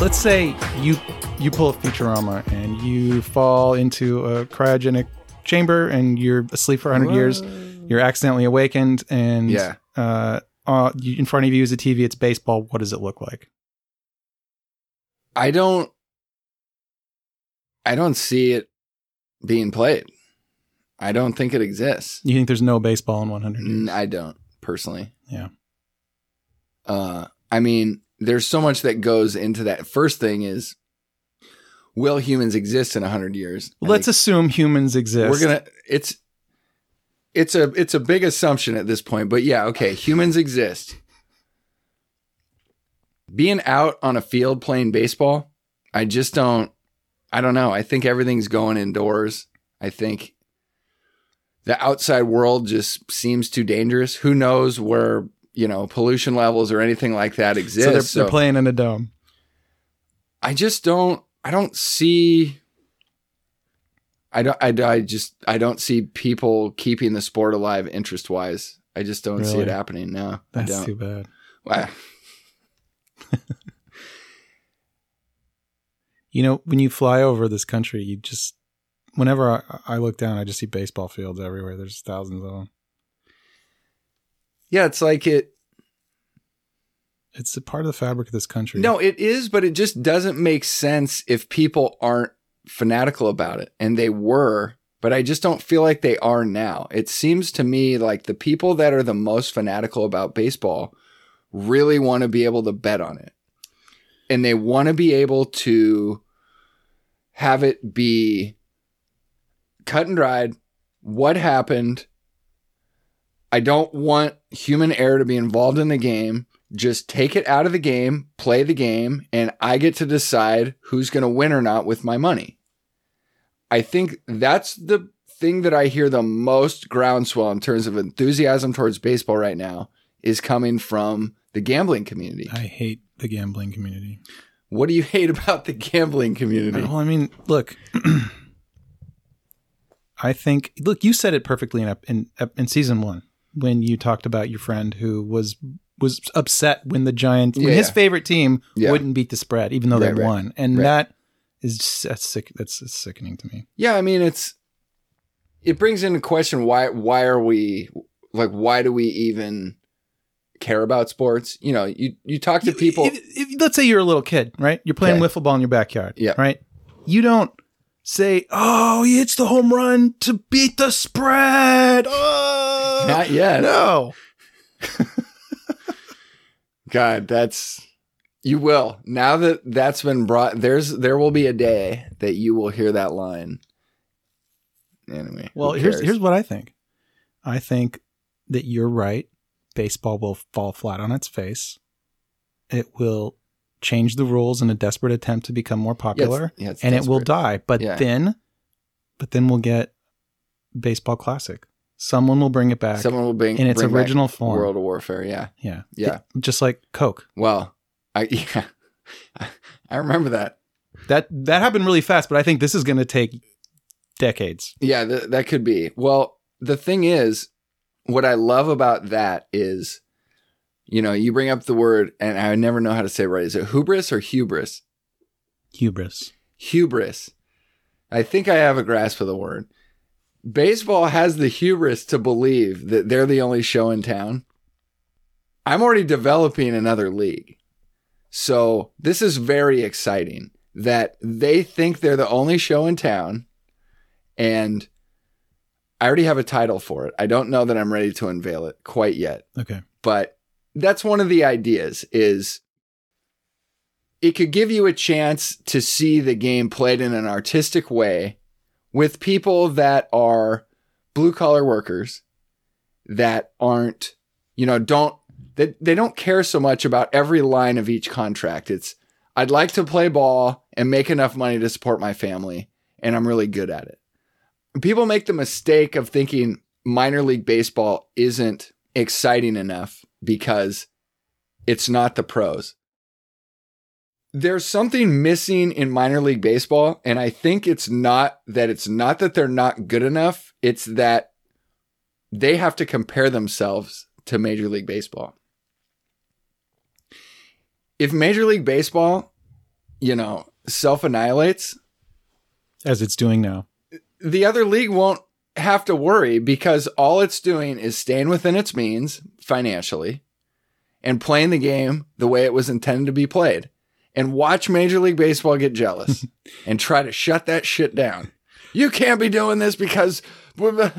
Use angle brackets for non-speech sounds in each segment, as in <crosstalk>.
Let's say you you pull a Futurama and you fall into a cryogenic chamber and you're asleep for 100 years. You're accidentally awakened and Yeah. uh, uh, in front of you is a TV. It's baseball. What does it look like? I don't I don't see it being played. I don't think it exists. You think there's no baseball in 100 years? I don't personally. Yeah. Uh I mean, there's so much that goes into that. First thing is will humans exist in 100 years? Let's assume humans exist. we're going to it's it's a it's a big assumption at this point, but yeah, okay, humans exist. Being out on a field playing baseball, I just don't I don't know. I think everything's going indoors. I think the outside world just seems too dangerous. Who knows where, you know, pollution levels or anything like that exist. so they're, So, they're playing in a dome. I just don't I don't see I don't I, I just I don't see people keeping the sport alive interest wise. I just don't see it happening. No. I That's don't. too bad. Wow. <laughs> You know, when you fly over this country, you just whenever I, I look down, I just see baseball fields everywhere. There's thousands of them. Yeah, it's like it It's a part of the fabric of this country. No, it is, but it just doesn't make sense if people aren't fanatical about it. And they were, but I just don't feel like they are now. It seems to me like the people that are the most fanatical about baseball really want to be able to bet on it. And they want to be able to have it be cut and dried. What happened? I don't want human error to be involved in the game just take it out of the game, play the game, and I get to decide who's going to win or not with my money. I think that's the thing that I hear the most groundswell in terms of enthusiasm towards baseball right now is coming from the gambling community. I hate the gambling community. What do you hate about the gambling community? Well, I mean, look, <clears throat> I think look, you said it perfectly in in in season one when you talked about your friend who was was upset when the Giants when his yeah. favorite team Yeah. wouldn't beat the spread even though Right, they right, won, and right. that is just, that's sick. That's, that's sickening to me. Yeah, I mean it's it brings into question why why are we like why do we even care about sports? You know, you you talk to people let's say you're a little kid, right? You're playing Okay. wiffle ball in your backyard, Yeah. right? You don't say, "Oh, he hits the home run to beat the spread." Oh, Not yet. No. <laughs> God, that's you will. Now that that's been brought there's there will be a day that you will hear that line. Anyway. Well, here's here's what I think. I think that you're right. Baseball will fall flat on its face. It will change the rules in a desperate attempt to become more Yeah, it's- popular, yeah, it's and it will die. But Yeah. then, but then we'll get baseball classic. Someone will bring it back Someone will bring it back in its bring original form. World of Warcraft, yeah. yeah, Yeah. It- just like Coke. Well, I <laughs> yeah. I remember that. That that happened really fast, but I think this is going to take decades. Yeah, th- that could be. Well, the thing is, what I love about that is, you know, you bring up the word, and I never know how to say it right. Is it hubris or hubris? Hubris. Hubris. I think I have a grasp of the word. Baseball has the hubris to believe that they're the only show in town. I'm already developing another league. So this is very exciting that they think they're the only show in town. And I already have a title for it. I don't know that I'm ready to unveil it quite yet Okay. but that's one of the ideas is it could give you a chance to see the game played in an artistic way with people that are blue collar workers that aren't you know don't they, they don't care so much about every line of each contract it's i'd like to play ball and make enough money to support my family and i'm really good at it people make the mistake of thinking minor league baseball isn't exciting enough because it's not the pros. There's something missing in minor league baseball, and I think it's not that it's not that they're not good enough, it's that they have to compare themselves to Major League Baseball. if Major League Baseball, you know, self annihilates, As it's doing now. the other league won't have to worry because all it's doing is staying within its means financially and playing the game the way it was intended to be played. And watch Major League Baseball get jealous <laughs> and try to shut that shit down. You can't be doing this because we're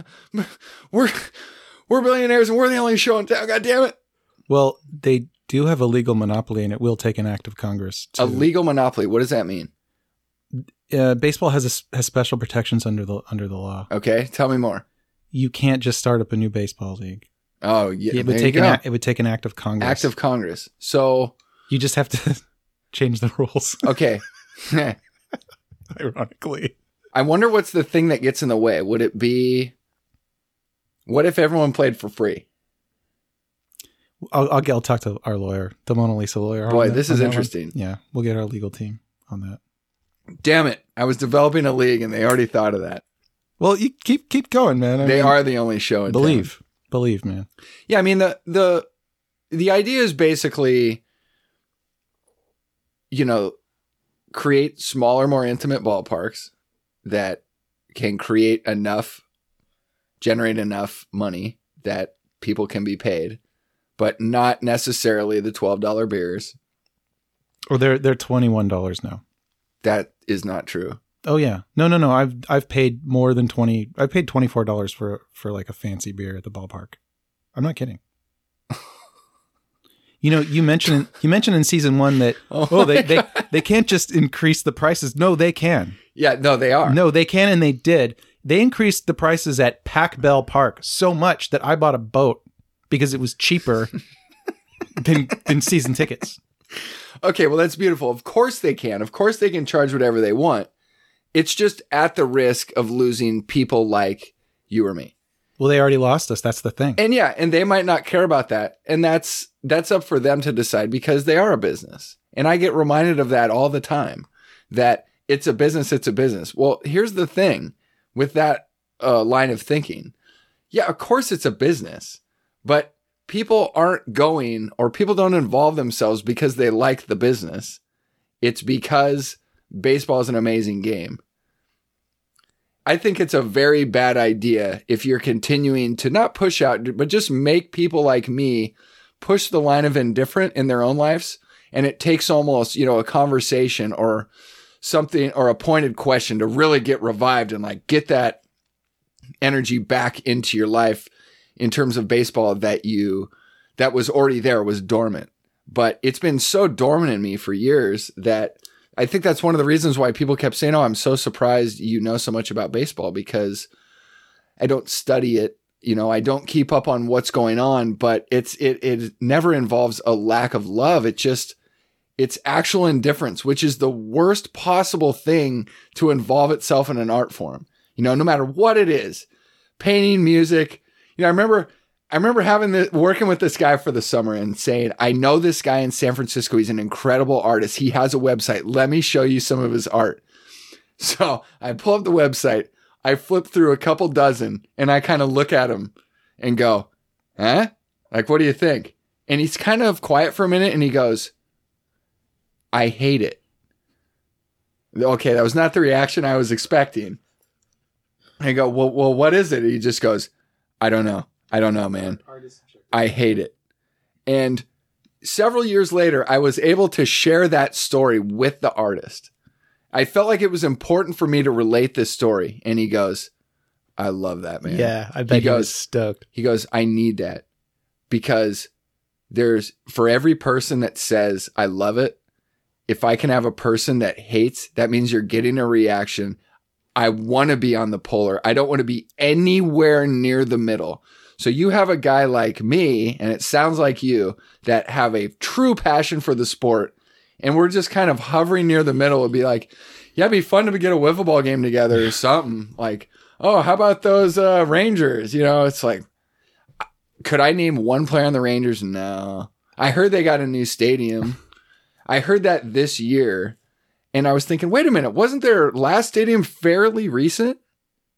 we're, we're billionaires and we're the only show in town. God damn it! Well, they do have a legal monopoly, and it will take an act of Congress. To, A legal monopoly. What does that mean? uh, baseball has a has special protections under the under the law. Okay, tell me more. You can't just start up a new baseball league. Oh, yeah, It would there take you an act, it would take an act of Congress. act of Congress. So, you just have to change the <laughs> rules. okay. <laughs> <laughs> Ironically, I wonder what's the thing that gets in the way. Would it be what if everyone played for free? I'll, I'll I'll talk to our lawyer, the Mona Lisa lawyer. Boy, that- this is interesting. Yeah, we'll get our legal team on that. Damn it. I was developing a league and they already thought of that. Well, you keep keep going, man. I they mean, are the only show in town. believe, believe, man. Yeah, I mean the the the idea is basically you know create smaller more intimate ballparks that can create enough generate enough money that people can be paid but not necessarily the $12 beers Or they're they're twenty one dollars now. that is not true Oh yeah, no, no, no. I've I've paid more than twenty. I paid twenty four dollars for for like a fancy beer at the ballpark. I'm not kidding. You know, you mentioned you mentioned in season one that <laughs> oh, oh they they, they can't just increase the prices. No, they can. yeah no they are No, they can, and they did. They increased the prices at Pac Bell Park so much that I bought a boat because it was cheaper <laughs> than than season tickets. Okay, well, that's beautiful. Of course they can. Of course they can charge whatever they want. It's just at the risk of losing people like you or me. Well, they already lost us. That's the thing. And yeah, and they might not care about that. And that's that's up for them to decide because they are a business. And I get reminded of that all the time that it's a business, it's a business. Well, here's the thing with that uh, line of thinking. Yeah, of course it's a business, but people aren't going or people don't involve themselves because they like the business. It's because baseball is an amazing game. I think it's a very bad idea if you're continuing to not push out, but just make people like me push the line of indifferent in their own lives. And it takes almost, you know, a conversation or something or a pointed question to really get revived and like get that energy back into your life in terms of baseball that you, that was already there, was dormant. But it's been so dormant in me for years that I think that's one of the reasons why people kept saying, "Oh, I'm so surprised you know so much about baseball because I don't study it. You know, I don't keep up on what's going on, but it's it it never involves a lack of love. It just it's actual indifference, which is the worst possible thing to involve itself in an art form. You know, no matter what it is, painting, music. You know, I remember I remember having working with this guy for the summer and saying, I know this guy in San Francisco. He's an incredible artist. He has a website. Let me show you some of his art. <laughs> So I pull up the website. I flip through a couple dozen and I kind of look at him and go, huh? Like, what do you think? And he's kind of quiet for a minute and he goes, I hate it. Okay, that was not the reaction I was expecting. I go, well, well, what is it? He just goes, I don't know. I don't know, man. I hate it. And several years later, I was able to share that story with the artist. I felt like it was important for me to relate this story. And he goes, I love that, man. Yeah, I bet he, was goes- stoked. He goes, I need that because there's for every person that says, I love it, if I can have a person that hates, that means you're getting a reaction. I want to be on the polar. I don't want to be anywhere near the middle. So you have a guy like me, and it sounds like you, that have a true passion for the sport. And we're just kind of hovering near the middle. It'd be like, yeah, it'd be fun to get a wiffle ball game together or <laughs> something. Like, oh, how about those uh, Rangers? You know, it's like, could I name one player on the Rangers? No. I heard they got a new stadium. I heard that this year. And I was thinking, wait a minute, wasn't their last stadium fairly recent?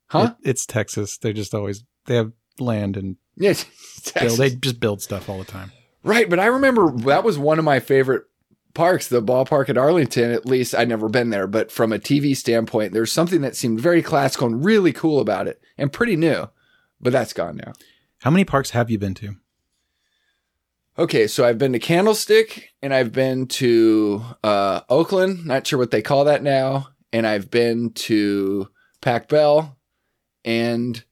Huh? It- it's Texas. They just always they have land and Yeah, <laughs> build. They just build stuff all the time. Right, but I remember that was one of my favorite parks, the ballpark at Arlington, at least I'd never been there, but from a TV standpoint, there's something that seemed very classical and really cool about it and pretty new, but that's gone now. How many parks have you been to? Okay, so I've been to Candlestick and I've been to uh, Oakland, not sure what they call that now, and I've been to Pac Bell, and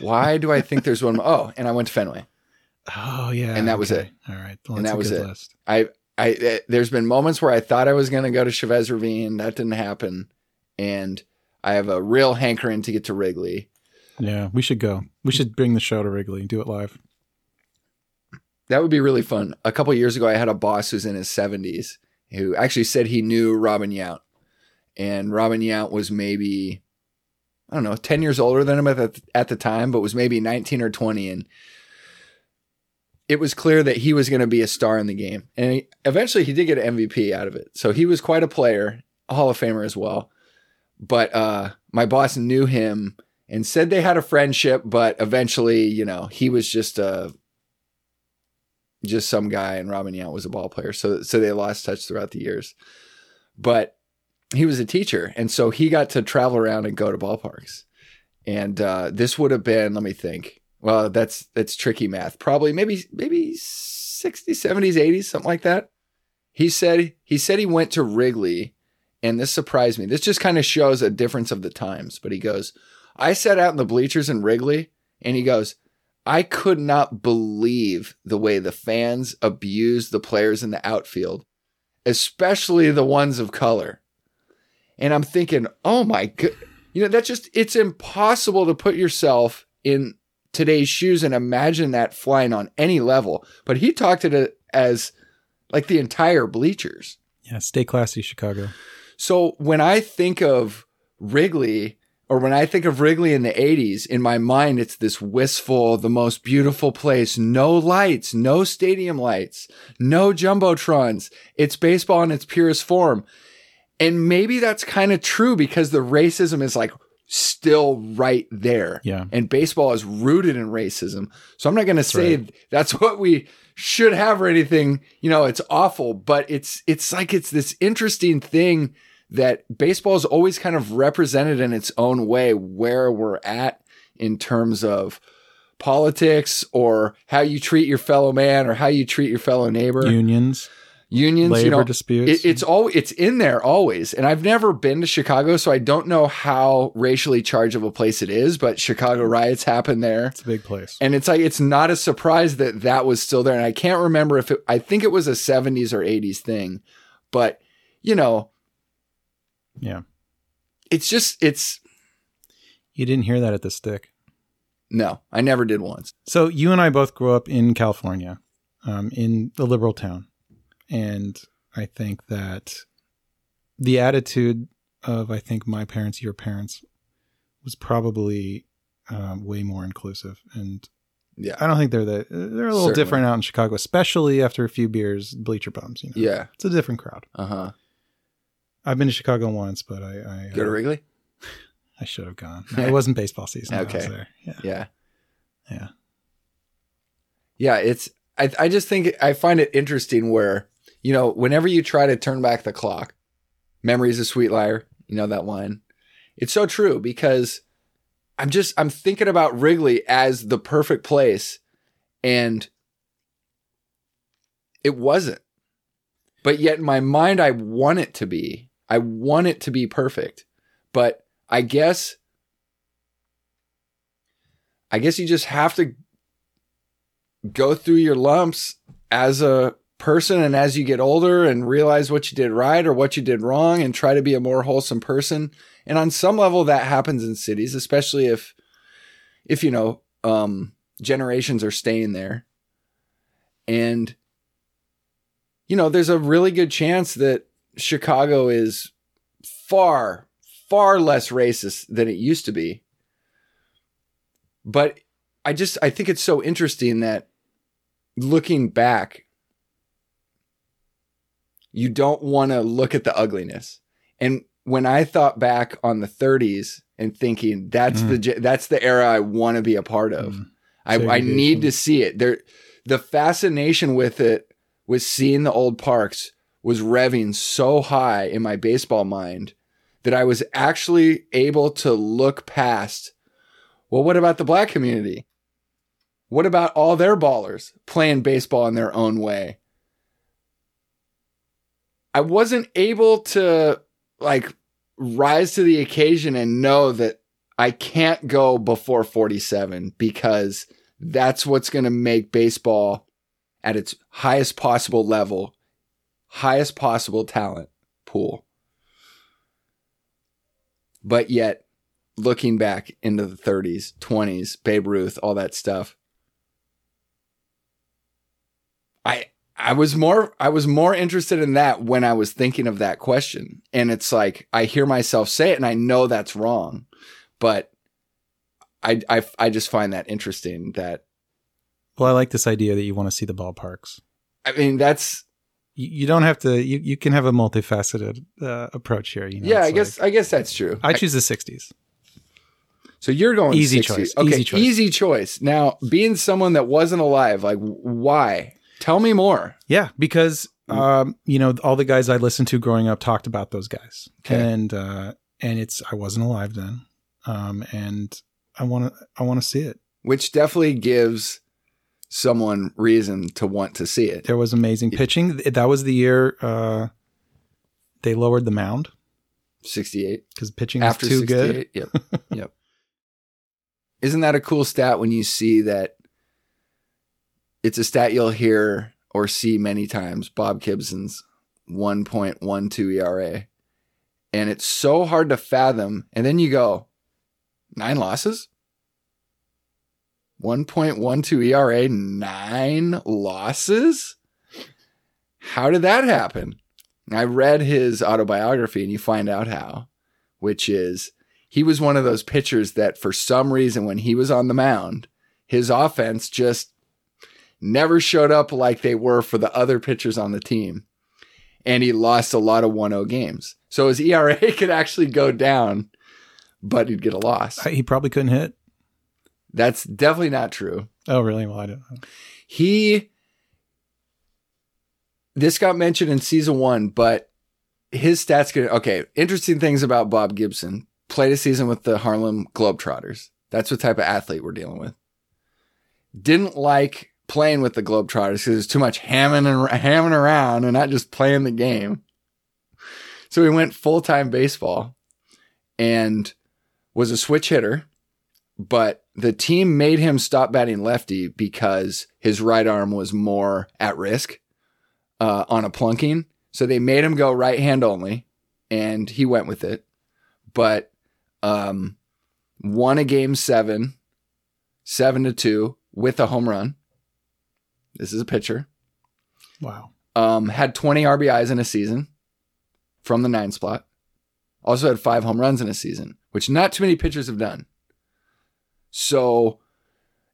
why do I think there's one? Oh, and I went to Fenway. Oh yeah, And that was okay. it. All right, well, And that was it. List. I, I, eh, there's been moments where I thought I was going to go to Chavez Ravine. That didn't happen. And I have a real hankering to get to Wrigley. Yeah, we should go. We should bring the show to Wrigley and do it live. That would be really fun. A couple years ago, I had a boss who's in his 70s who actually said he knew Robin Yount. And Robin Yount was maybe, I don't know, 10 years older than him at the, at the time, but was maybe 19 or 20. And it was clear that he was going to be a star in the game. And he, eventually he did get an MVP out of it. So he was quite a player, a Hall of Famer as well. But uh, my boss knew him and said they had a friendship, but eventually, you know, he was just a just some guy and Robin Yount was a ball player. So so they lost touch throughout the years. But he was a teacher. And so he got to travel around and go to ballparks. And uh, this would have been, let me think. Well, that's that's tricky math. Probably maybe maybe 60s, 70s, 80s, something like that. He said he said he went to Wrigley, and this surprised me. This just kind of shows a difference of the times. But he goes, I sat out in the bleachers in Wrigley, and he goes, I could not believe the way the fans abused the players in the outfield, especially the ones of color. And I'm thinking, oh my god, you know, that's just it's impossible to put yourself in today's shoes and imagine that flying on any level. But he talked it as like the entire bleachers. Yeah, stay classy, Chicago. So when I think of Wrigley, or when I think of Wrigley in the 80s, in my mind, it's this wistful, the most beautiful place. No lights, no stadium lights, no jumbotrons. It's baseball in its purest form. And maybe that's kind of true because the racism is like still right there. Yeah. And baseball is rooted in racism. So I'm not going to say that's <laughs> what we should have or anything, you know, it's awful, but it's it's like it's this interesting thing that baseball is always kind of represented in its own way where we're at in terms of politics or how you treat your fellow man or how you treat your fellow neighbor. Unions, Unions, labor you know, disputes. it, it's all it's in there always. And I've never been to Chicago, so I don't know how racially charged of a place it is. But Chicago riots happen there, it's a big place. and it's like it's not a surprise that that was still there. And I can't remember if it, I think it was a '70s or '80s thing, but you know, yeah. it's just it's You didn't hear that at the stick. no, I never did once. So you and I both grew up in California, um, in the liberal town, and I think that the attitude of I think my parents, your parents, was probably um, way more inclusive, and Yeah, I don't think they're the they're a little Certainly. different out in Chicago, especially after a few beers, bleacher bums. You know, yeah, it's a different crowd. uh huh. I've been to Chicago once, but I I, Go to uh, Wrigley. I should have gone. <laughs> It wasn't baseball season. when I was Okay. there. Yeah, Yeah, yeah. yeah. It's I I just think I find it interesting where you know whenever you try to turn back the clock, memory's a sweet liar. You know that line. It's so true because I'm just I'm thinking about Wrigley as the perfect place, and it wasn't. But yet in my mind, I want it to be. I want it to be perfect. But I guess, I guess you just have to go through your lumps as a person and as you get older and realize what you did right or what you did wrong and try to be a more wholesome person. And on some level that happens in cities, especially if, if, you know, um, generations are staying there. And, you know, there's a really good chance that Chicago is far, far less racist than it used to be. But I just, I think it's so interesting that looking back, you don't want to look at the ugliness. And when I thought back on the 30s and thinking that's Mm. the that's the era I want to be a part of. Mm. I, I need to see it. There, the fascination with it was seeing the old parks was revving so high in my baseball mind that I was actually able to look past. Well, what about the black community? What about all their ballers playing baseball in their own way? I wasn't able to like rise to the occasion and know that I can't go before 47 because that's what's going to make baseball at its highest possible level, highest possible talent pool. But yet, looking back into the 30s, 20s, Babe Ruth, all that stuff, I was more I was more interested in that when I was thinking of that question. And it's like I hear myself say it and I know that's wrong. But I I I just find that interesting that Well, I like this idea that you want to see the ballparks. I mean that's You, you don't have to. You, you can have a multifaceted uh, approach here. You know, yeah, I guess like- I guess that's true. I choose the '60s. So you're going Easy 60. choice, Okay, easy choice. easy choice. Now, being someone that wasn't alive, like why? Tell me more. Yeah, because Mm. um, you know all the guys I listened to growing up talked about those guys, Okay. and uh, and it's I wasn't alive then, um, and I want to I want to see it. Which definitely gives someone reason to want to see it. There was amazing pitching. That was the year uh, they lowered the mound 68. because pitching was After too 68. good. Yep. <laughs> yep. Isn't that a cool stat when you see that it's a stat you'll hear or see many times Bob Gibson's 1.12 ERA. And it's so hard to fathom. And then you go, nine losses? 1.12 ERA, nine losses? How did that happen? I read his autobiography and you find out how, which is he was one of those pitchers that for some reason when he was on the mound, his offense just never showed up like they were for the other pitchers on the team. And he lost a lot of 1-0 games. So his ERA <laughs> could actually go down, but he'd get a loss. He probably couldn't hit. That's definitely not true. Oh, really? Well, I don't know. He this got mentioned in season one, but his stats get okay. Interesting things about Bob Gibson. Played a season with the Harlem Globetrotters. That's what type of athlete we're dealing with. Didn't like playing with the Globetrotters because there's too much hamming and hamming around and not just playing the game. So he went full time baseball and was a switch hitter, but the team made him stop batting lefty because his right arm was more at risk uh, on a plunking. So they made him go right hand only, and he went with it. But um, won a game seven, seven to two with a home run. This is a pitcher. Wow. Um, had 20 RBIs in a season from the nine spot. Also had five home runs in a season, which not too many pitchers have done. So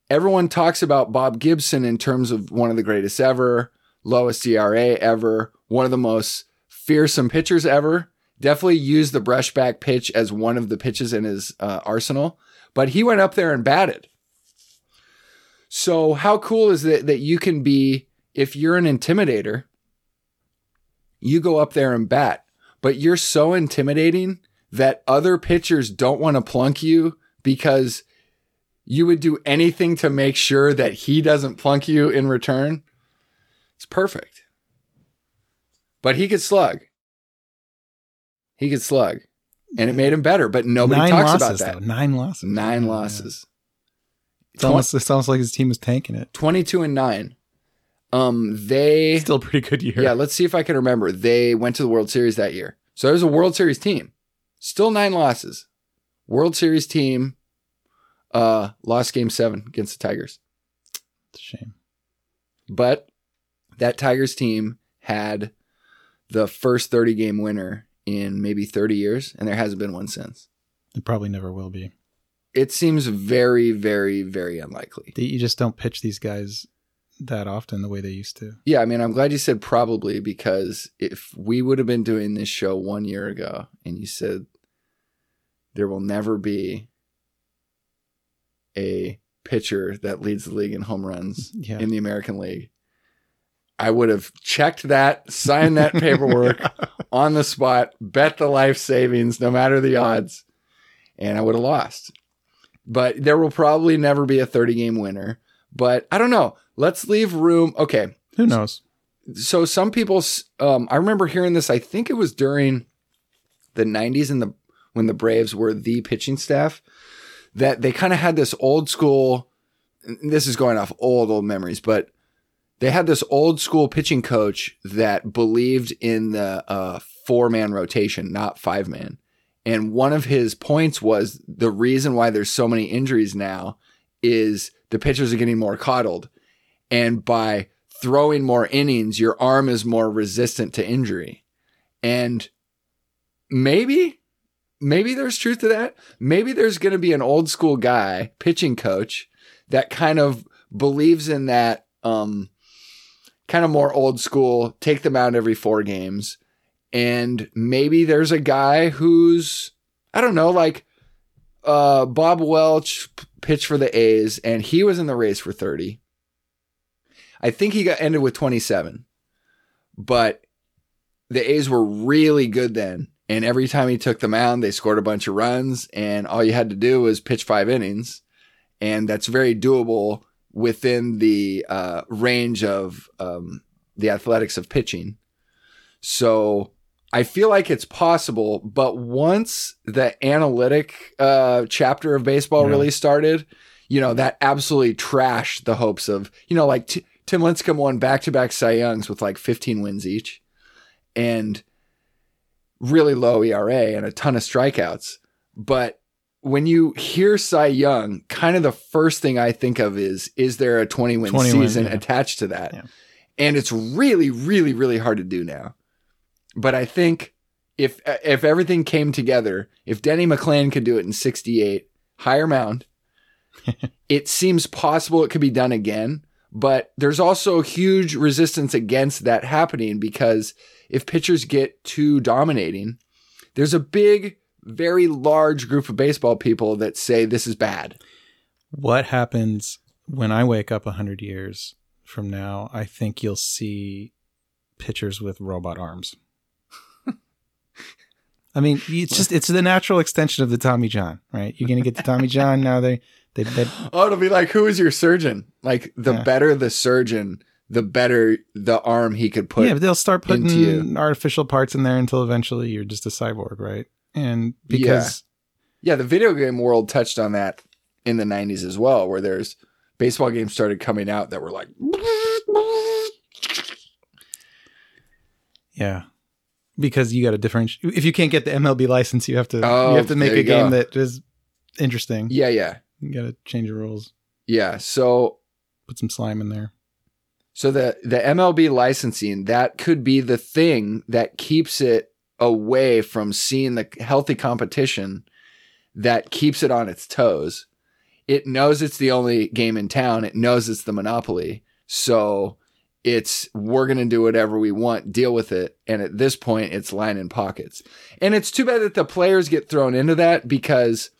everyone talks about Bob Gibson in terms of one of the greatest ever, lowest ERA ever, one of the most fearsome pitchers ever. Definitely used the brushback pitch as one of the pitches in his uh, arsenal, but he went up there and batted. So how cool is it that you can be if you're an intimidator, you go up there and bat, but you're so intimidating that other pitchers don't want to plunk you because you would do anything to make sure that he doesn't plunk you in return. It's perfect. But he could slug. He could slug. And it made him better, but nobody Nine talks losses, about that. though. Nine losses. Nine losses. It's almost, it's almost like his team was tanking it. 22 and 9. Um they <laughs> Still a pretty good year. Yeah, let's see if I can remember. They went to the World Series that year. So there's a World Series team. Still nine losses. World Series team uh lost game 7 against the Tigers. It's a shame. But that Tigers team had the first 30 game winner in maybe 30 years and there hasn't been one since. It probably never will be. It seems very very very unlikely. You just don't pitch these guys that often the way they used to. Yeah, I mean, I'm glad you said probably because if we would have been doing this show one year ago and you said there will never be a pitcher that leads the league in home runs Yeah. in the American League, I would have checked that, signed that paperwork <laughs> on the spot, bet the life savings, no matter the odds, and I would have lost. But there will probably never be a 30 game winner. But I don't know. Let's leave room. Okay. Who knows? So some people, um, I remember hearing this. I think it was during the 90s and the when the Braves were the pitching staff that they kind of had this old school. This is going off old old memories, but they had this old school pitching coach that believed in the uh, four man rotation, not five man. And one of his points was the reason why there's so many injuries now is the pitchers are getting more coddled. And by throwing more innings, your arm is more resistant to injury. And maybe, maybe there's truth to that. Maybe there's going to be an old school guy, pitching coach, that kind of believes in that, um, kind of more old school, take them out every four games. And maybe there's a guy who's, I don't know, like, uh, Bob Welch pitched for the A's and he was in the race for 30. I think he got ended with 27, but the A's were really good then. And every time he took the mound, they scored a bunch of runs, and all you had to do was pitch five innings. And that's very doable within the uh, range of um, the athletics of pitching. So I feel like it's possible, but once the analytic uh, chapter of baseball Yeah. really started, you know, that absolutely trashed the hopes of, you know, like T- Tim Lincecum won back to back Cy Youngs with like 15 wins each and really low ERA and a ton of strikeouts. But when you hear Cy Young, kind of the first thing I think of is, is there a 20 win 20 win, season yeah. attached to that? Yeah. And it's really, really, really hard to do now. But I think if if everything came together, if Denny McLain could do it in 68, higher mound, <laughs> it seems possible it could be done again. But there's also huge resistance against that happening because if pitchers get too dominating, there's a big, very large group of baseball people that say this is bad. What happens when I wake up 100 years from now? I think you'll see pitchers with robot arms. I mean, it's just it's the natural extension of the Tommy John, right? You're gonna get the Tommy John now. They they, they <laughs> Oh, it'll be like, who is your surgeon? Like, the Yeah. better the surgeon, the better the arm he could put. yeah, but they'll start putting artificial parts in there until eventually you're just a cyborg, right? And because Yeah, the video game world touched on that in the 90s as well, where there's baseball games started coming out that were like, yeah, because you got to differentiate. If you can't get the MLB license, you have to Oh, you have to oh, make a game go. that is interesting. yeah, yeah, You got to change the rules, yeah. So, put some slime in there. so the the MLB licensing that could be the thing that keeps it away from seeing the healthy competition that keeps it on its toes. It knows it's the only game in town. It knows it's the monopoly. So it's we're going to do whatever we want, deal with it. And at this point, it's line in pockets. And it's too bad that the players get thrown into that because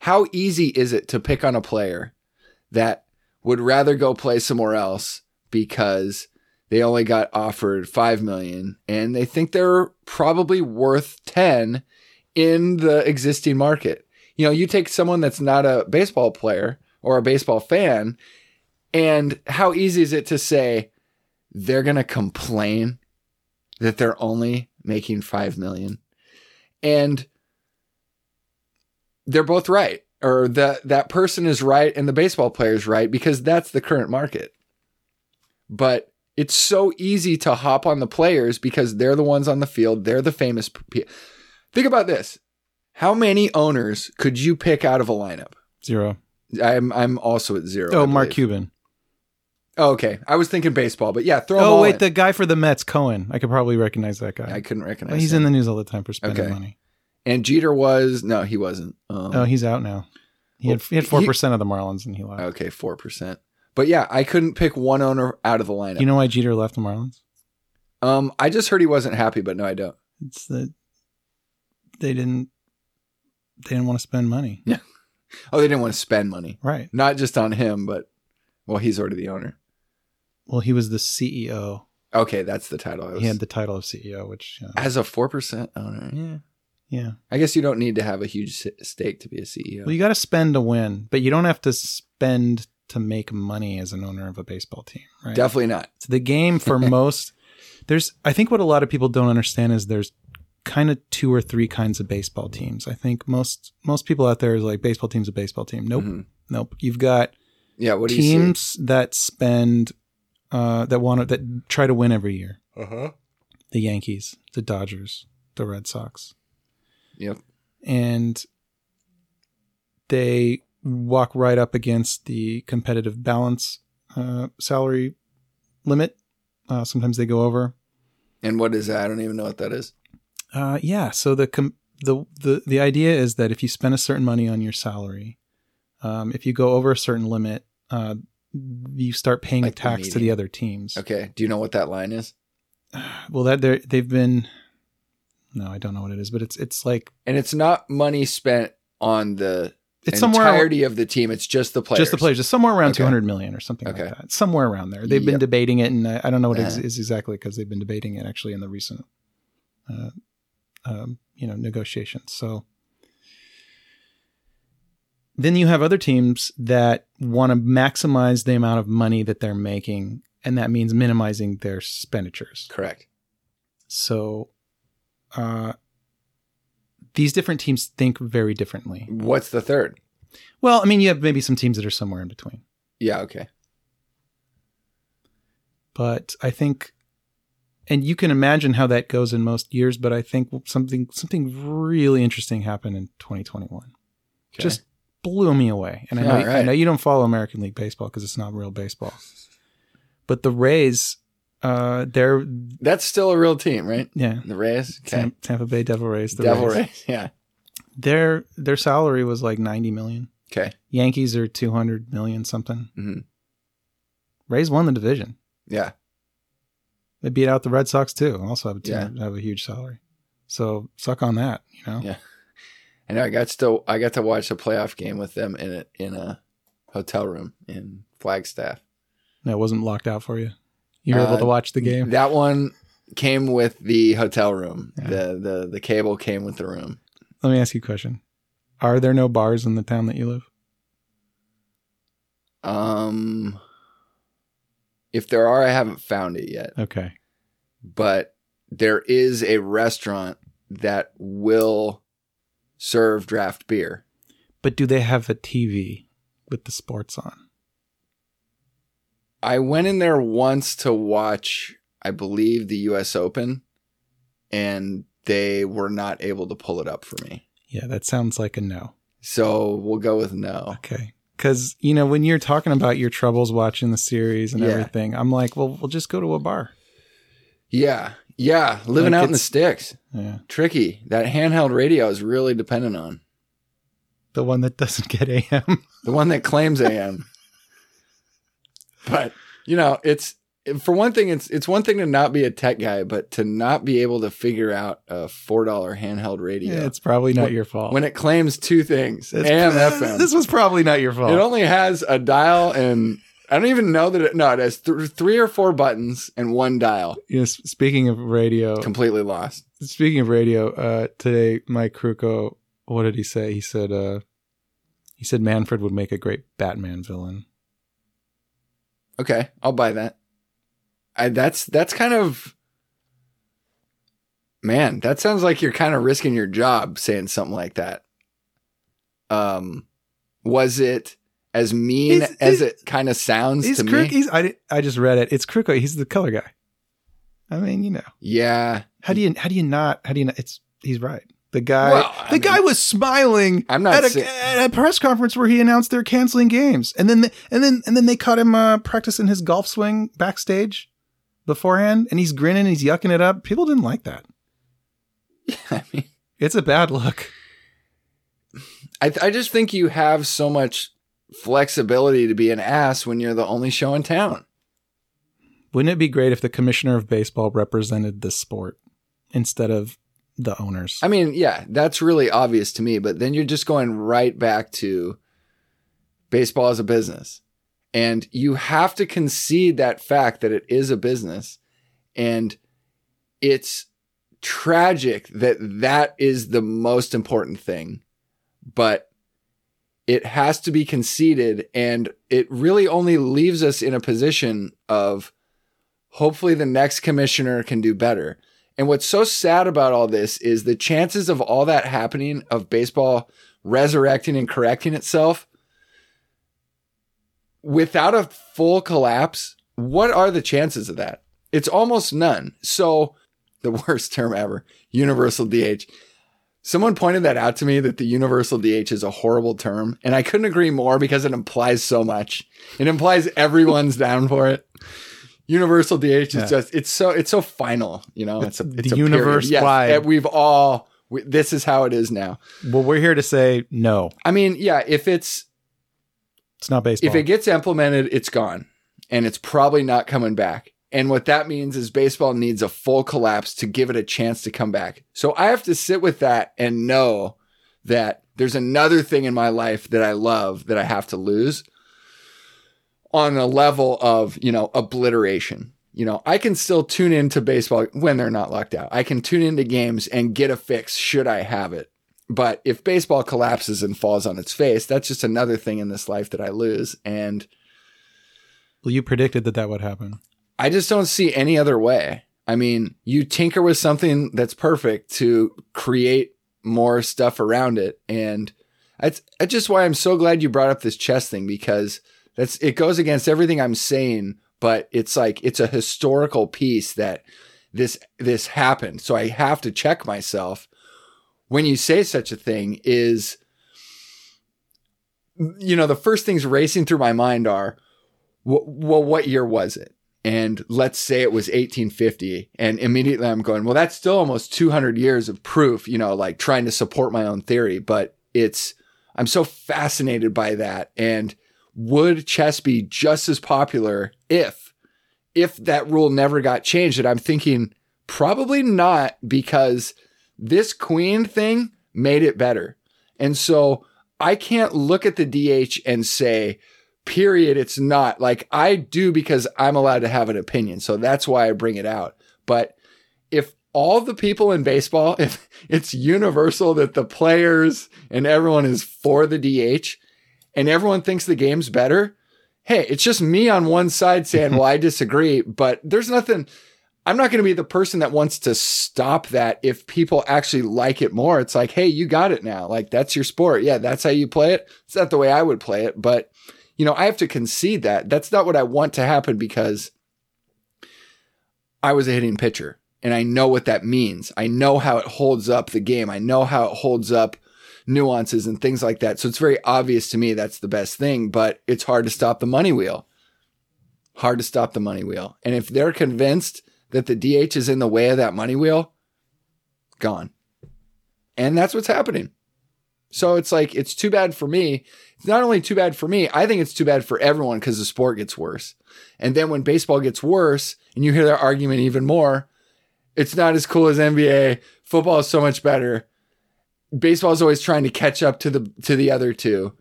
how easy is it to pick on a player that would rather go play somewhere else because they only got offered 5 million and they think they're probably worth 10 in the existing market. You know, you take someone that's not a baseball player or a baseball fan and how easy is it to say they're going to complain that they're only making 5 million? And they're both right or that that person is right and the baseball player is right because that's the current market. But it's so easy to hop on the players because they're the ones on the field, they're the famous pe- Think about this. How many owners could you pick out of a lineup? Zero. I'm I'm also at zero. Oh, Mark. Cuban. Oh, okay. I was thinking baseball, but yeah, throw Oh wait, in. the guy for the Mets, Cohen. I could probably recognize that guy. I couldn't recognize. Well, he's him. in the news all the time for spending Okay. money. and Jeter was no, he wasn't. Um, Oh, he's out now. He had Well, he had four percent of the Marlins, and he left. okay, four percent. But yeah, I couldn't pick one owner out of the lineup. You know why Jeter left the Marlins? um, I just heard he wasn't happy, but no, I don't. It's that they didn't they didn't want to spend money. Yeah. <laughs> Oh, they didn't want to spend money, Right. not just on him, but well, he's already the owner. Well, he was the CEO. Okay, that's the title. I was, He had the title of CEO, which you know, as a four percent owner. Yeah, yeah. I guess you don't need to have a huge s- stake to be a CEO. Well, you got to spend to win, but you don't have to spend to make money as an owner of a baseball team, right? Definitely not. So the game for <laughs> most there's I think what a lot of people don't understand is there's kind of two or three kinds of baseball teams. I think most most people out there is like baseball team's a baseball team. Nope. Mhm. Nope. You've got Yeah. What do you see? teams that spend uh that want to that try to win every year. Uh huh. The Yankees, the Dodgers, the Red Sox. Yep. and they walk right up against the competitive balance uh, salary limit. Uh, sometimes they go over. And what is that? I don't even know what that is. Uh, yeah. So the com- the the the idea is that if you spend a certain money on your salary, um, if you go over a certain limit, uh, you start paying Like a the tax to the other teams. Okay. Do you know what that line is? <sighs> Well, that they they've been. No, I don't know what it is, but it's it's like And it's not money spent on the it's somewhere entirety of the team. It's just the players. Just the players, just somewhere around Okay. 200 million or something Okay. like that. Somewhere around there. They've been debating it, and I, I don't know what it is, Uh-huh. is exactly because they've been debating it actually in the recent, uh, um, you know, negotiations. So then you have other teams that want to maximize the amount of money that they're making, and that means minimizing their expenditures. Correct. So uh, these different teams think very differently. What's the third? Well, I mean, you have maybe some teams that are somewhere in between. Yeah. Okay. but I think, and you can imagine how that goes in most years. But I think something something really interesting happened in 2021. Okay. Just blew me away. And I know, All I know you don't follow American League baseball because it's not real baseball. But the Rays, uh, they're that's still a real team, right? yeah, The Rays. Okay. Tam- Tampa Bay Devil Rays. The Devil Rays. Rays. Yeah. Their their salary was like 90 million. Okay. Yankees are 200 million something. Mhm. Rays won the division. Yeah. They beat out the Red Sox too. Also have a, Yeah. have a huge salary. So suck on that, you know. Yeah. I know. I got to I got to watch a playoff game with them in a in a hotel room in Flagstaff. That wasn't locked out for you. You were Uh, able to watch the game. That one came with the hotel room. Yeah. The the the cable came with the room. Let me ask you a question: Are there no bars in the town that you live? Um, if there are, I haven't found it yet. Okay. But there is a restaurant that will serve draft beer. But do they have a TV with the sports on? I went in there once to watch, I believe, the U.S. Open, and they were not able to pull it up for me. Yeah, that sounds like a no. So we'll go with no. Okay. Because, you know, when you're talking about your troubles watching the series and Yeah. everything, I'm like, well, we'll just go to a bar. Yeah, yeah, living Like out in the sticks, Yeah. tricky. That handheld radio is really dependent on The one that doesn't get AM. <laughs> the one that claims AM. but you know, it's for one thing, it's it's one thing to not be a tech guy, but to not be able to figure out a four dollar handheld radio Yeah, it's probably not When- your fault. when it claims two things, It's- AM, <laughs> FM. This was probably not your fault. It only has a dial and I don't even know that it. No, it has th- three or four buttons and one dial. Yes. Speaking of radio, Completely lost. speaking of radio, uh, today Mike Krukow, what did he say? He said, uh, he said Manfred would make a great Batman villain. Okay, I'll buy that. I, that's that's kind of man. That sounds like you're kind of risking your job saying something like that. Um, was it as mean He's- as it kind of sounds He's to Kruk. me? He's I, I just read it. It's Krukow. He's the color guy. I mean, you know, Yeah, how do you how do you not how do you not? It's he's right. The guy Well, the mean- guy was smiling I'm not at a, at a press conference where he announced they're canceling games, and then and then and then they caught him uh, practicing his golf swing backstage beforehand, and he's grinning, he's yucking it up. People didn't like that. <laughs> I mean, It's a bad look. I I just think you have so much flexibility to be an ass when you're the only show in town. Wouldn't it be great if the commissioner of baseball represented the sport instead of the owners? I mean, yeah, that's really obvious to me, but then you're just going right back to baseball as a business. And you have to concede that fact that it is a business. And it's tragic that that is the most important thing. But it has to be conceded. And it really only leaves us in a position of hopefully the next commissioner can do better. And what's so sad about all this is the chances of all that happening, of baseball resurrecting and correcting itself without a full collapse, what are the chances of that? It's almost none. So, the <laughs> worst term ever universal DH. Someone pointed that out to me that the universal DH is a horrible term. And I couldn't agree more because it implies so much. It implies everyone's <laughs> down for it. Universal DH is Yeah. just, it's so, it's so final, you know, it's a, it's the a universe Yes, wide. that we've all, we, this is how it is now. Well, we're here to say no. I mean, yeah, if it's, It's not baseball. if it gets implemented, it's gone and it's probably not coming back. And what that means is baseball needs a full collapse to give it a chance to come back. So I have to sit with that and know that there's another thing in my life that I love that I have to lose on a level of, you know, obliteration. You know, I can still tune into baseball when they're not locked out. I can tune into games and get a fix should I have it. But if baseball collapses and falls on its face, that's just another thing in this life that I lose. And well, you predicted that that would happen. I just don't see any other way. I mean, you tinker with something that's perfect to create more stuff around it. And that's, that's just why I'm so glad you brought up this chess thing because that's, it goes against everything I'm saying, but it's like, it's a historical piece that this, this happened. So I have to check myself when you say such a thing is, you know, the first things racing through my mind are, well, what year was it? And let's say it was 1850. And immediately I'm going, well, that's still almost 200 years of proof, you know, like trying to support my own theory. But it's, I'm so fascinated by that. And would chess be just as popular if, if that rule never got changed? And I'm thinking probably not because this queen thing made it better. And so I can't look at the DH and say, period, it's not. Like I do because I'm allowed to have an opinion. So that's why I bring it out. But if all the people in baseball, <laughs> if it's universal that the players and everyone is for the DH and everyone thinks the game's better, hey, it's just me on one side saying, well, I <laughs> disagree, but there's nothing. I'm not going to be the person that wants to stop that if people actually like it more. It's like, hey, you got it now. Like, that's your sport. Yeah, that's how you play it. It's not the way I would play it. But, you know, I have to concede that. That's not what I want to happen because I was a hitting pitcher and I know what that means. I know how it holds up the game. I know how it holds up nuances and things like that. So it's very obvious to me that's the best thing, but it's hard to stop the money wheel. Hard to stop the money wheel. And if they're convinced that the DH is in the way of that money wheel, gone. And that's what's happening. So it's like, it's too bad for me. Not only too bad for me, I think it's too bad for everyone because the sport gets worse. And then when baseball gets worse and you hear their argument even more, it's not as cool as NBA. Football is so much better. Baseball is always trying to catch up to the to the other two.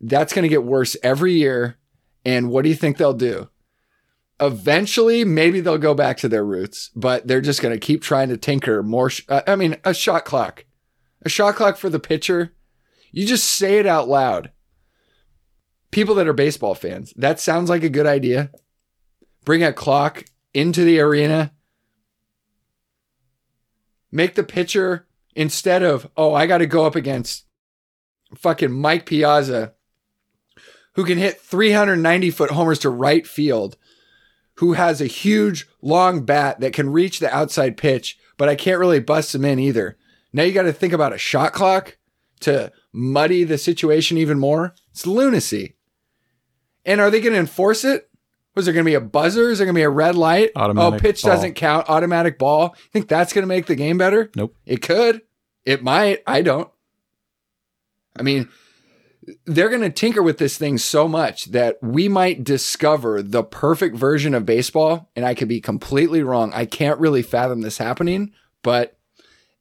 That's going to get worse every year. And what do you think they'll do? Eventually, maybe they'll go back to their roots, but they're just going to keep trying to tinker more. Sh- uh, I mean, a shot clock, a shot clock for the pitcher. You just say it out loud. People that are baseball fans, that sounds like a good idea. Bring a clock into the arena. Make the pitcher instead of, oh, I got to go up against fucking Mike Piazza, who can hit 390 foot homers to right field, who has a huge long bat that can reach the outside pitch, but I can't really bust him in either. Now you got to think about a shot clock to muddy the situation even more. It's lunacy. And are they going to enforce it? Was there going to be a buzzer? Is there going to be a red light? Oh, Automatic oh, pitch ball. doesn't count. Automatic ball. Think that's going to make the game better? Nope. It could. It might. I don't. I mean, they're going to tinker with this thing so much that we might discover the perfect version of baseball. And I could be completely wrong. I can't really fathom this happening, but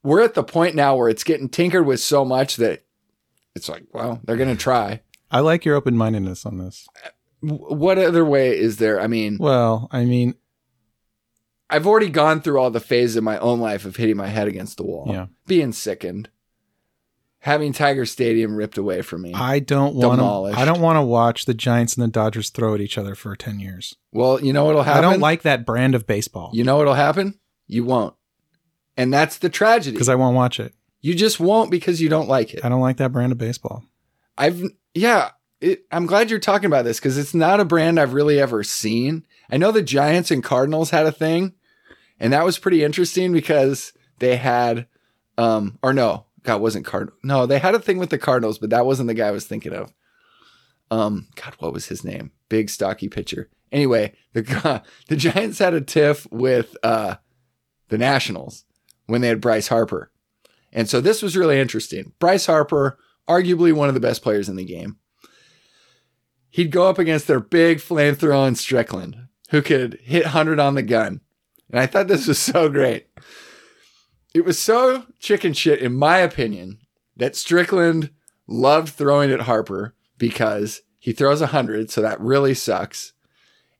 we're at the point now where it's getting tinkered with so much that it's like, well, they're going to try. I like your open mindedness on this. What other way is there? I mean, Well, I mean, I've already gone through all the phases in my own life of hitting my head against the wall, Yeah. being sickened, having Tiger Stadium ripped away from me. I don't want to. I don't want to watch the Giants and the Dodgers throw at each other for ten years. well, you know what'll happen? I don't like that brand of baseball You know what'll happen? You won't. And that's the tragedy. because I won't watch it. you just won't because you don't like it. I don't like that brand of baseball. I've yeah, it, I'm glad you're talking about this because it's not a brand I've really ever seen. I know the Giants and Cardinals had a thing, and that was pretty interesting because they had, um, or no, God wasn't Card. No, they had a thing with the Cardinals, but that wasn't the guy I was thinking of. Um, God, what was his name? Big stocky pitcher. Anyway, the <laughs> the Giants had a tiff with uh the Nationals when they had Bryce Harper. And so this was really interesting. Bryce Harper, arguably one of the best players in the game. He'd go up against their big flamethrowing Strickland, who could hit 100 on the gun. And I thought this was so great. It was so chicken shit, in my opinion, that Strickland loved throwing at Harper because he throws 100, so that really sucks.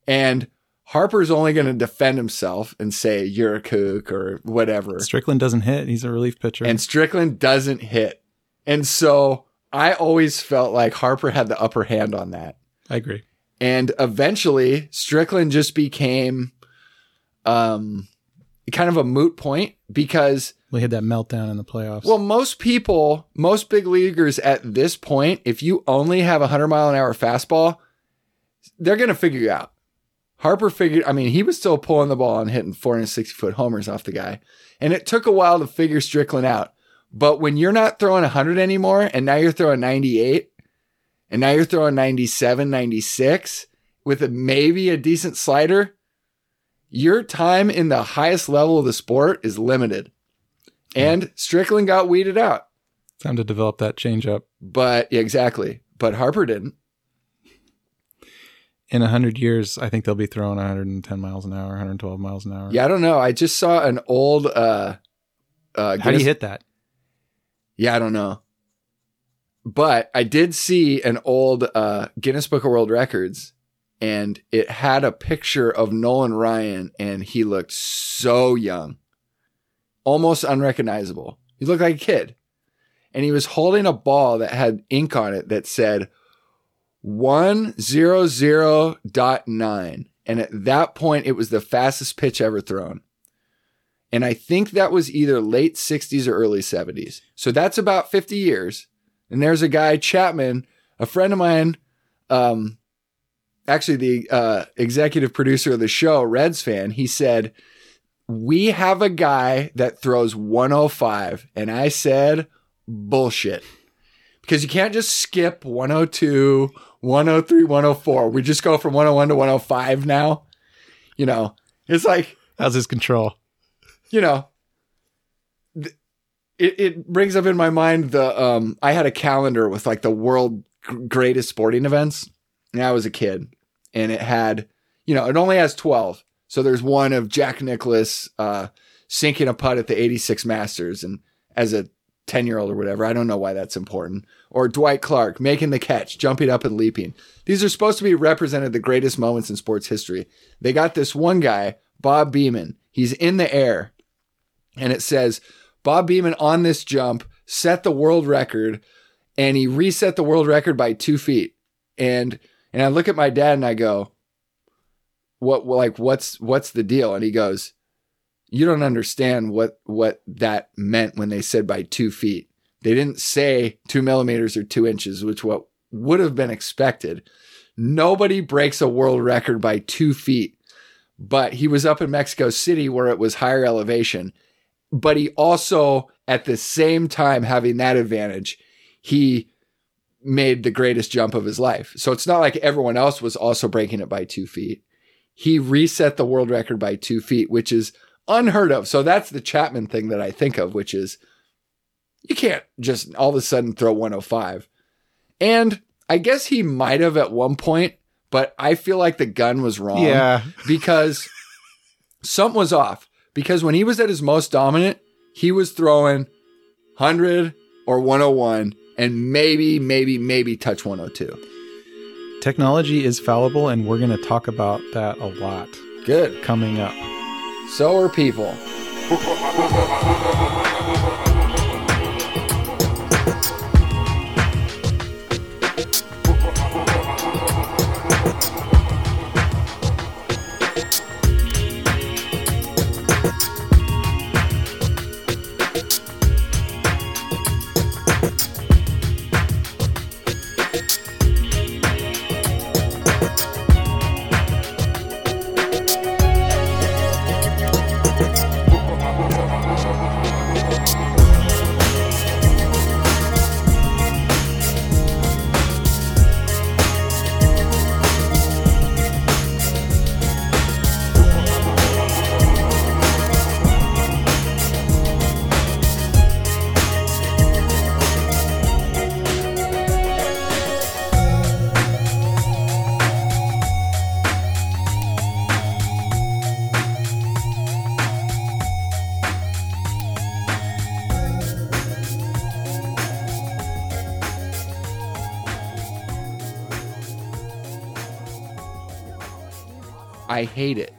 And Harper's only going to defend himself and say, you're a kook or whatever. Strickland doesn't hit. He's a relief pitcher. And Strickland doesn't hit. And so I always felt like Harper had the upper hand on that. I agree. And eventually Strickland just became um kind of a moot point because We had that meltdown in the playoffs. well most people, most big leaguers at this point, if you only have a 100 mile an hour fastball, they're going to figure you out. Harper figured, I mean, he was still pulling the ball and hitting 460 foot homers off the guy. And it took a while to figure Strickland out. But when you're not throwing 100 anymore and now you're throwing 98 and now you're throwing 97, 96 with a, maybe a decent slider, your time in the highest level of the sport is limited. And Strickland got weeded out. Time to develop that changeup. But exactly. But Harper didn't. In a hundred years, I think they'll be throwing 110 miles an hour, 112 miles an hour. Yeah, I don't know. I just saw an old uh uh How do you hit that? Yeah, I don't know. But I did see an old uh, Guinness Book of World Records, and it had a picture of Nolan Ryan, and he looked so young, almost unrecognizable. He looked like a kid. And he was holding a ball that had ink on it that said 100.9. And at that point, it was the fastest pitch ever thrown. And I think that was either late 60s or early 70s. So that's about 50 years. And there's a guy, Chapman, a friend of mine, um, actually the uh, executive producer of the show, Reds fan, he said, We have a guy that throws 105. And I said, Bullshit. Because you can't just skip 102, 103, 104. We just go from 101 to 105 now. You know, it's like, How's his control? You know, th- it, it brings up in my mind the um I had a calendar with like the world g- greatest sporting events when I was a kid, and it had you know it only has twelve, so there's one of Jack Nicklaus uh sinking a putt at the '86 Masters, and as a 10 year old or whatever, I don't know why that's important. Or Dwight Clark making the catch, jumping up and leaping. These are supposed to be represented the greatest moments in sports history. They got this one guy, Bob Beamon. He's in the air and it says Bob Beamon on this jump set the world record and he reset the world record by two feet. And and I look at my dad and I go, What like what's what's the deal? And he goes, You don't understand what what that meant when they said by two feet. They didn't say two millimeters or two inches, which what would have been expected. Nobody breaks a world record by two feet. But he was up in Mexico City where it was higher elevation but he also at the same time having that advantage he made the greatest jump of his life so it's not like everyone else was also breaking it by two feet he reset the world record by two feet which is unheard of so that's the chapman thing that i think of which is you can't just all of a sudden throw 105 and i guess he might have at one point but i feel like the gun was wrong Yeah. because something was off. Because when he was at his most dominant, he was throwing 100 or 101 and maybe, maybe, maybe touch 102. technology is fallible, and we're going to talk about that a lot Good. coming up. So are people. <laughs> I hate it.